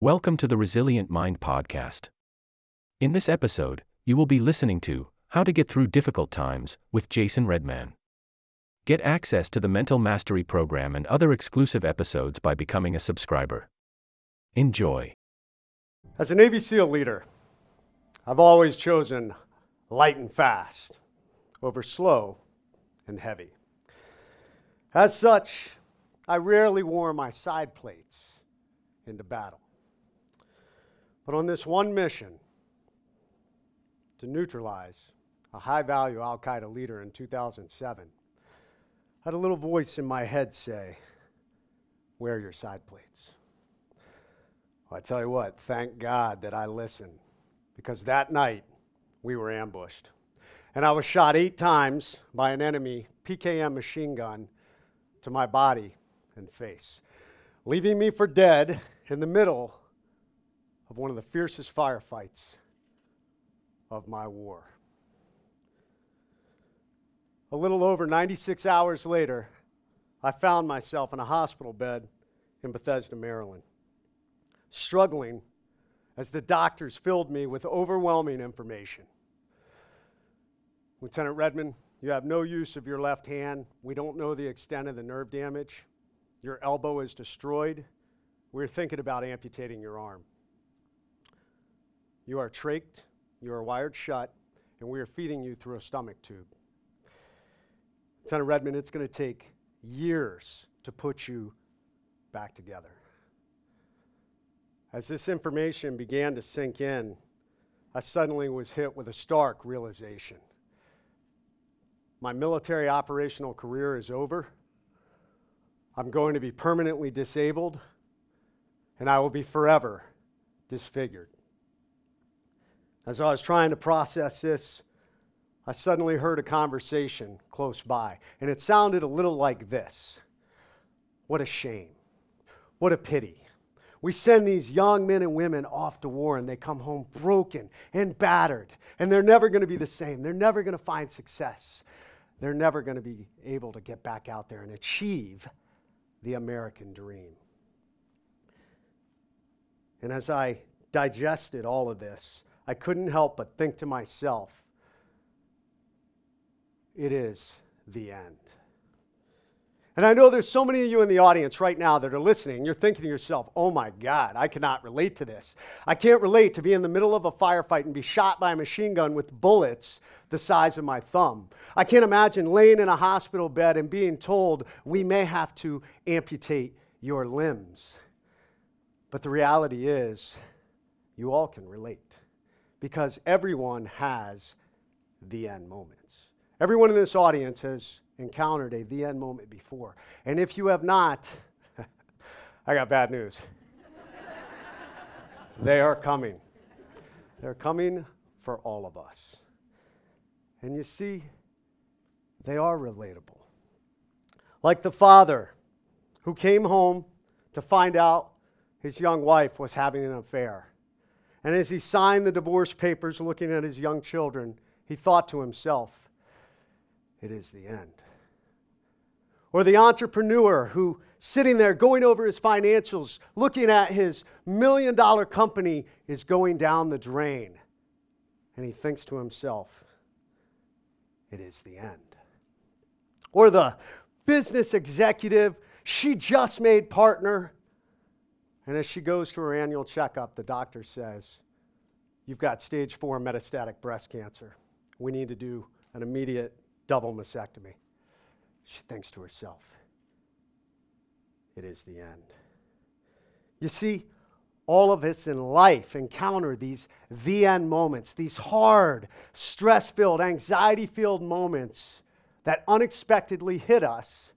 Welcome to the Resilient Mind Podcast. In this episode, you will be listening to How to Get Through Difficult Times with Jason Redman. Get access to the Mental Mastery Program and other exclusive episodes by becoming a subscriber. Enjoy. As a Navy SEAL leader, I've always chosen light and fast over slow and heavy. As such, I rarely wore my side plates into battle. But on this one mission to neutralize a high value Al Qaeda leader in 2007, I had a little voice in my head say, Wear your side plates. Well, I tell you what, thank God that I listened because that night we were ambushed. And I was shot eight times by an enemy PKM machine gun to my body and face, leaving me for dead in the middle of one of the fiercest firefights of my war. A little over 96 hours later, I found myself in a hospital bed in Bethesda, Maryland, struggling as the doctors filled me with overwhelming information. Lieutenant Redman, you have no use of your left hand. We don't know the extent of the nerve damage. Your elbow is destroyed. We're thinking about amputating your arm. You are trached, you are wired shut, and we are feeding you through a stomach tube. Lieutenant Redman, it's going to take years to put you back together. As this information began to sink in, I suddenly was hit with a stark realization. My military operational career is over. I'm going to be permanently disabled, and I will be forever disfigured. As I was trying to process this, I suddenly heard a conversation close by, and it sounded a little like this What a shame. What a pity. We send these young men and women off to war, and they come home broken and battered, and they're never going to be the same. They're never going to find success. They're never going to be able to get back out there and achieve the American dream. And as I digested all of this, I couldn't help but think to myself, it is the end. And I know there's so many of you in the audience right now that are listening. You're thinking to yourself, oh my God, I cannot relate to this. I can't relate to be in the middle of a firefight and be shot by a machine gun with bullets the size of my thumb. I can't imagine laying in a hospital bed and being told we may have to amputate your limbs. But the reality is, you all can relate because everyone has the end moments. Everyone in this audience has encountered a the end moment before. And if you have not, I got bad news. they are coming. They're coming for all of us. And you see, they are relatable. Like the father who came home to find out his young wife was having an affair. And as he signed the divorce papers, looking at his young children, he thought to himself, it is the end. Or the entrepreneur who, sitting there going over his financials, looking at his million dollar company, is going down the drain. And he thinks to himself, it is the end. Or the business executive, she just made partner, and as she goes to her annual checkup, the doctor says, You've got stage four metastatic breast cancer. We need to do an immediate double mastectomy. She thinks to herself, It is the end. You see, all of us in life encounter these the end moments, these hard, stress filled, anxiety filled moments that unexpectedly hit us,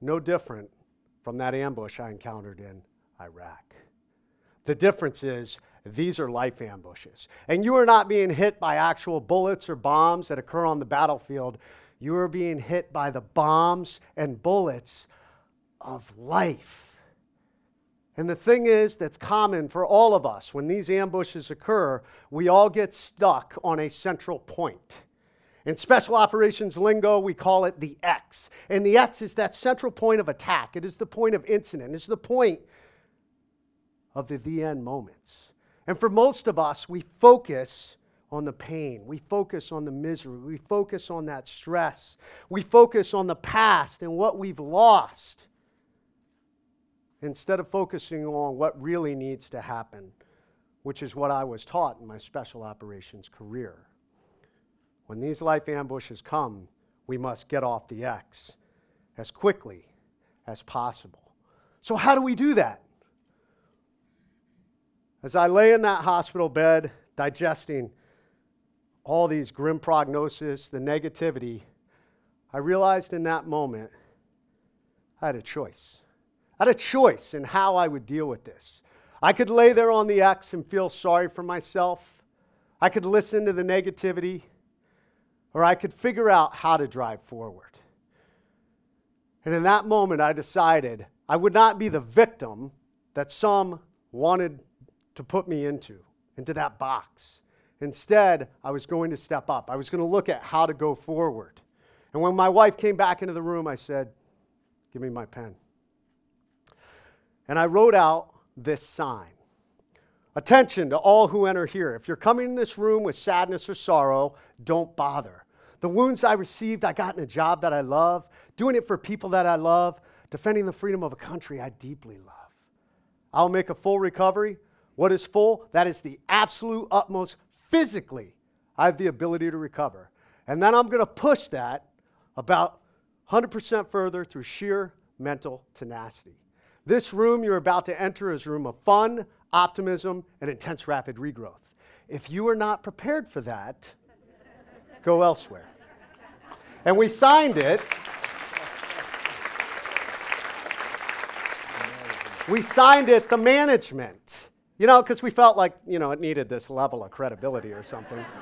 no different from that ambush I encountered in Iraq. The difference is these are life ambushes. And you are not being hit by actual bullets or bombs that occur on the battlefield. You are being hit by the bombs and bullets of life. And the thing is, that's common for all of us. When these ambushes occur, we all get stuck on a central point. In special operations lingo, we call it the X. And the X is that central point of attack. It is the point of incident. It's the point of the end moments. And for most of us, we focus on the pain. We focus on the misery. We focus on that stress. We focus on the past and what we've lost instead of focusing on what really needs to happen, which is what I was taught in my special operations career. When these life ambushes come, we must get off the X as quickly as possible. So, how do we do that? As I lay in that hospital bed, digesting all these grim prognoses, the negativity, I realized in that moment I had a choice. I had a choice in how I would deal with this. I could lay there on the X and feel sorry for myself. I could listen to the negativity, or I could figure out how to drive forward. And in that moment, I decided I would not be the victim that some wanted to put me into, into that box. Instead, I was going to step up. I was going to look at how to go forward. And when my wife came back into the room, I said, Give me my pen. And I wrote out this sign Attention to all who enter here. If you're coming in this room with sadness or sorrow, don't bother. The wounds I received, I got in a job that I love, doing it for people that I love, defending the freedom of a country I deeply love. I'll make a full recovery. What is full? That is the absolute utmost physically. I have the ability to recover. And then I'm going to push that about 100% further through sheer mental tenacity. This room you're about to enter is a room of fun, optimism, and intense rapid regrowth. If you are not prepared for that, go elsewhere. And we signed it. We signed it, the management. You know, because we felt like, you know, it needed this level of credibility or something.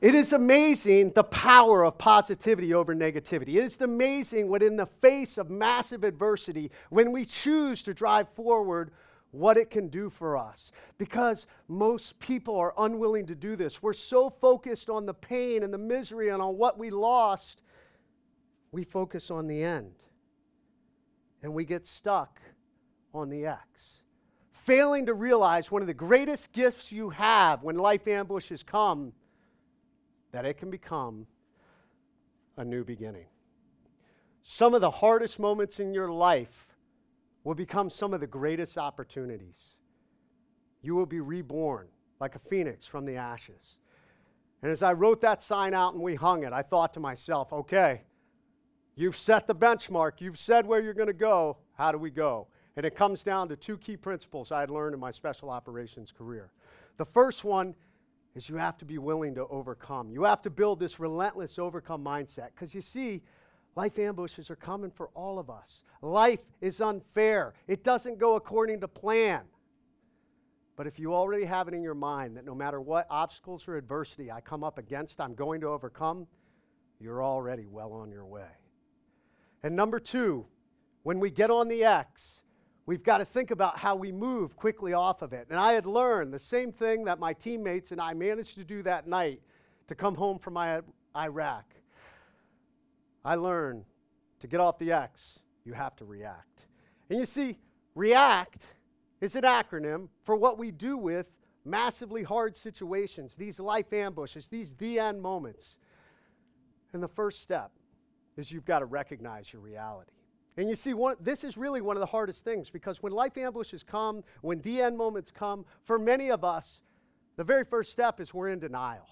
It is amazing the power of positivity over negativity. It is amazing what, in the face of massive adversity, when we choose to drive forward, what it can do for us. Because most people are unwilling to do this. We're so focused on the pain and the misery and on what we lost, we focus on the end. And we get stuck on the X. Failing to realize one of the greatest gifts you have when life ambushes come that it can become a new beginning. Some of the hardest moments in your life will become some of the greatest opportunities. You will be reborn like a phoenix from the ashes. And as I wrote that sign out and we hung it, I thought to myself, okay, you've set the benchmark, you've said where you're going to go. How do we go? And it comes down to two key principles I had learned in my special operations career. The first one is you have to be willing to overcome. You have to build this relentless overcome mindset because you see, life ambushes are coming for all of us. Life is unfair, it doesn't go according to plan. But if you already have it in your mind that no matter what obstacles or adversity I come up against, I'm going to overcome, you're already well on your way. And number two, when we get on the X, We've got to think about how we move quickly off of it. And I had learned the same thing that my teammates and I managed to do that night to come home from Iraq. I learned to get off the X, you have to react. And you see, react is an acronym for what we do with massively hard situations, these life ambushes, these the end moments. And the first step is you've got to recognize your reality. And you see, one, this is really one of the hardest things because when life ambushes come, when the end moments come, for many of us, the very first step is we're in denial.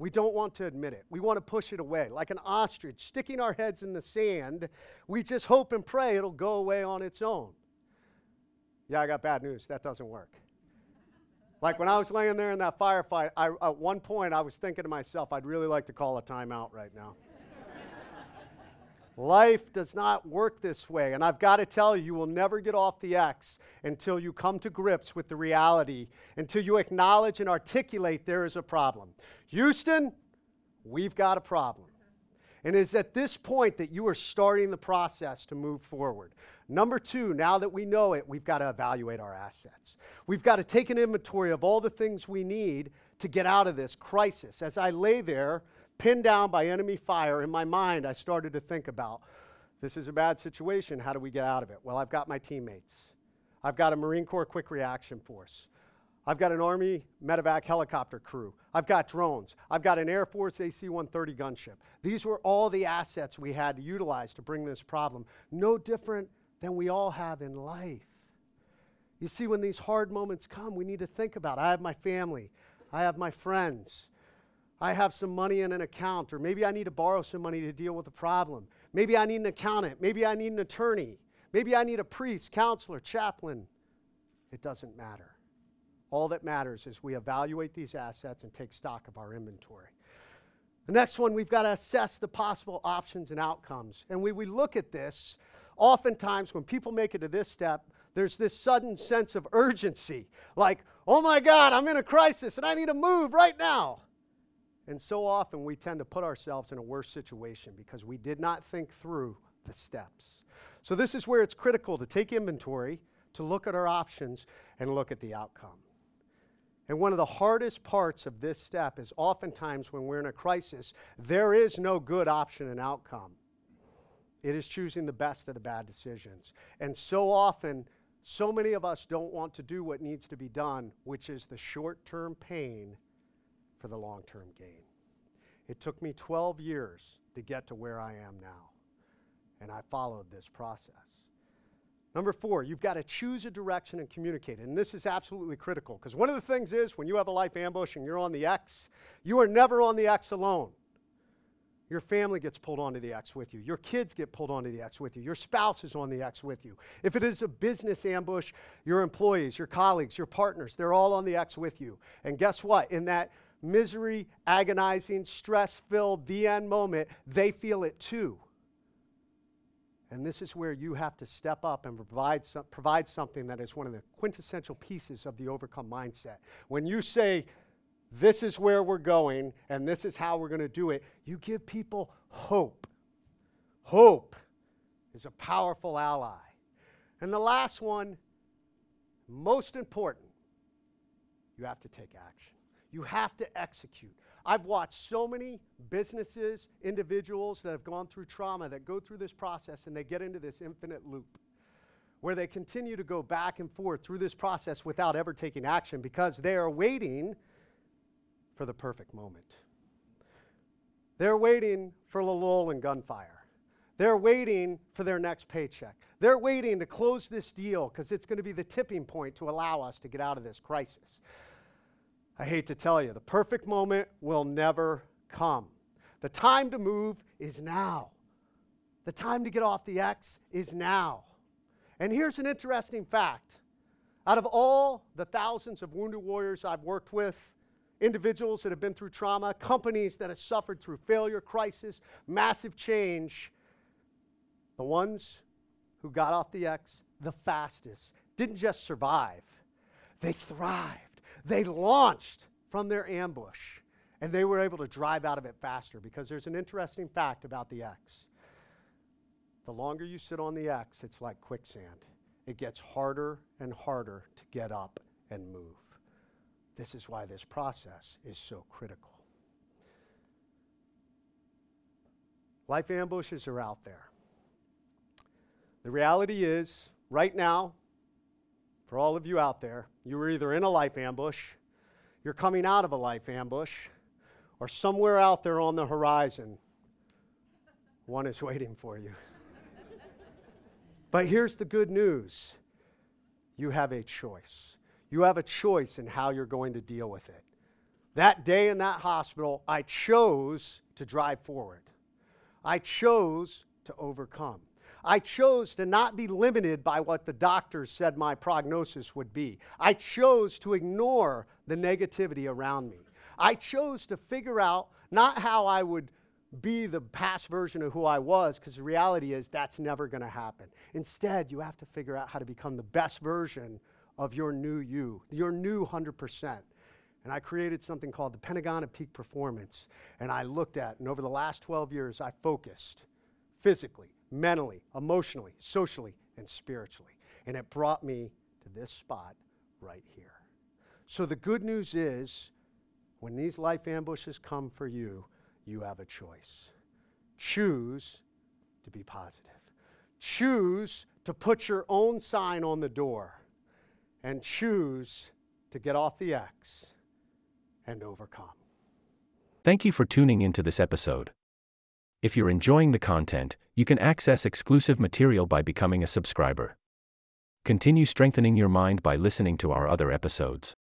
We don't want to admit it. We want to push it away. Like an ostrich sticking our heads in the sand, we just hope and pray it'll go away on its own. Yeah, I got bad news. That doesn't work. Like when I was laying there in that firefight, I, at one point I was thinking to myself, I'd really like to call a timeout right now. Life does not work this way. And I've got to tell you, you will never get off the X until you come to grips with the reality, until you acknowledge and articulate there is a problem. Houston, we've got a problem. And it is at this point that you are starting the process to move forward. Number two, now that we know it, we've got to evaluate our assets. We've got to take an inventory of all the things we need to get out of this crisis. As I lay there, pinned down by enemy fire, in my mind, I started to think about this is a bad situation. How do we get out of it? Well, I've got my teammates. I've got a Marine Corps quick reaction force. I've got an Army medevac helicopter crew. I've got drones. I've got an Air Force AC 130 gunship. These were all the assets we had to utilize to bring this problem. No different than we all have in life. You see, when these hard moments come, we need to think about I have my family, I have my friends, I have some money in an account, or maybe I need to borrow some money to deal with a problem. Maybe I need an accountant, maybe I need an attorney, maybe I need a priest, counselor, chaplain. It doesn't matter. All that matters is we evaluate these assets and take stock of our inventory. The next one, we've got to assess the possible options and outcomes. And when we look at this, oftentimes when people make it to this step, there's this sudden sense of urgency like, oh my God, I'm in a crisis and I need to move right now. And so often we tend to put ourselves in a worse situation because we did not think through the steps. So, this is where it's critical to take inventory, to look at our options, and look at the outcome. And one of the hardest parts of this step is oftentimes when we're in a crisis, there is no good option and outcome. It is choosing the best of the bad decisions. And so often, so many of us don't want to do what needs to be done, which is the short term pain for the long term gain. It took me 12 years to get to where I am now, and I followed this process. Number four, you've got to choose a direction and communicate. And this is absolutely critical because one of the things is when you have a life ambush and you're on the X, you are never on the X alone. Your family gets pulled onto the X with you. Your kids get pulled onto the X with you. Your spouse is on the X with you. If it is a business ambush, your employees, your colleagues, your partners, they're all on the X with you. And guess what? In that misery, agonizing, stress filled, the end moment, they feel it too. And this is where you have to step up and provide, some, provide something that is one of the quintessential pieces of the overcome mindset. When you say, this is where we're going and this is how we're going to do it, you give people hope. Hope is a powerful ally. And the last one, most important, you have to take action. You have to execute. I've watched so many businesses, individuals that have gone through trauma that go through this process and they get into this infinite loop where they continue to go back and forth through this process without ever taking action because they are waiting for the perfect moment. They're waiting for the lull and gunfire. They're waiting for their next paycheck. They're waiting to close this deal because it's going to be the tipping point to allow us to get out of this crisis. I hate to tell you, the perfect moment will never come. The time to move is now. The time to get off the X is now. And here's an interesting fact out of all the thousands of wounded warriors I've worked with, individuals that have been through trauma, companies that have suffered through failure, crisis, massive change, the ones who got off the X the fastest didn't just survive, they thrived. They launched from their ambush and they were able to drive out of it faster because there's an interesting fact about the X. The longer you sit on the X, it's like quicksand. It gets harder and harder to get up and move. This is why this process is so critical. Life ambushes are out there. The reality is, right now, for all of you out there, you were either in a life ambush, you're coming out of a life ambush, or somewhere out there on the horizon, one is waiting for you. but here's the good news you have a choice. You have a choice in how you're going to deal with it. That day in that hospital, I chose to drive forward. I chose to overcome. I chose to not be limited by what the doctors said my prognosis would be. I chose to ignore the negativity around me. I chose to figure out not how I would be the past version of who I was, because the reality is that's never going to happen. Instead, you have to figure out how to become the best version of your new you, your new 100%. And I created something called the Pentagon of Peak Performance. And I looked at, and over the last 12 years, I focused physically, mentally, emotionally, socially, and spiritually. And it brought me to this spot right here. So the good news is when these life ambushes come for you, you have a choice. Choose to be positive. Choose to put your own sign on the door. and choose to get off the X and overcome. Thank you for tuning into this episode. If you're enjoying the content, you can access exclusive material by becoming a subscriber. Continue strengthening your mind by listening to our other episodes.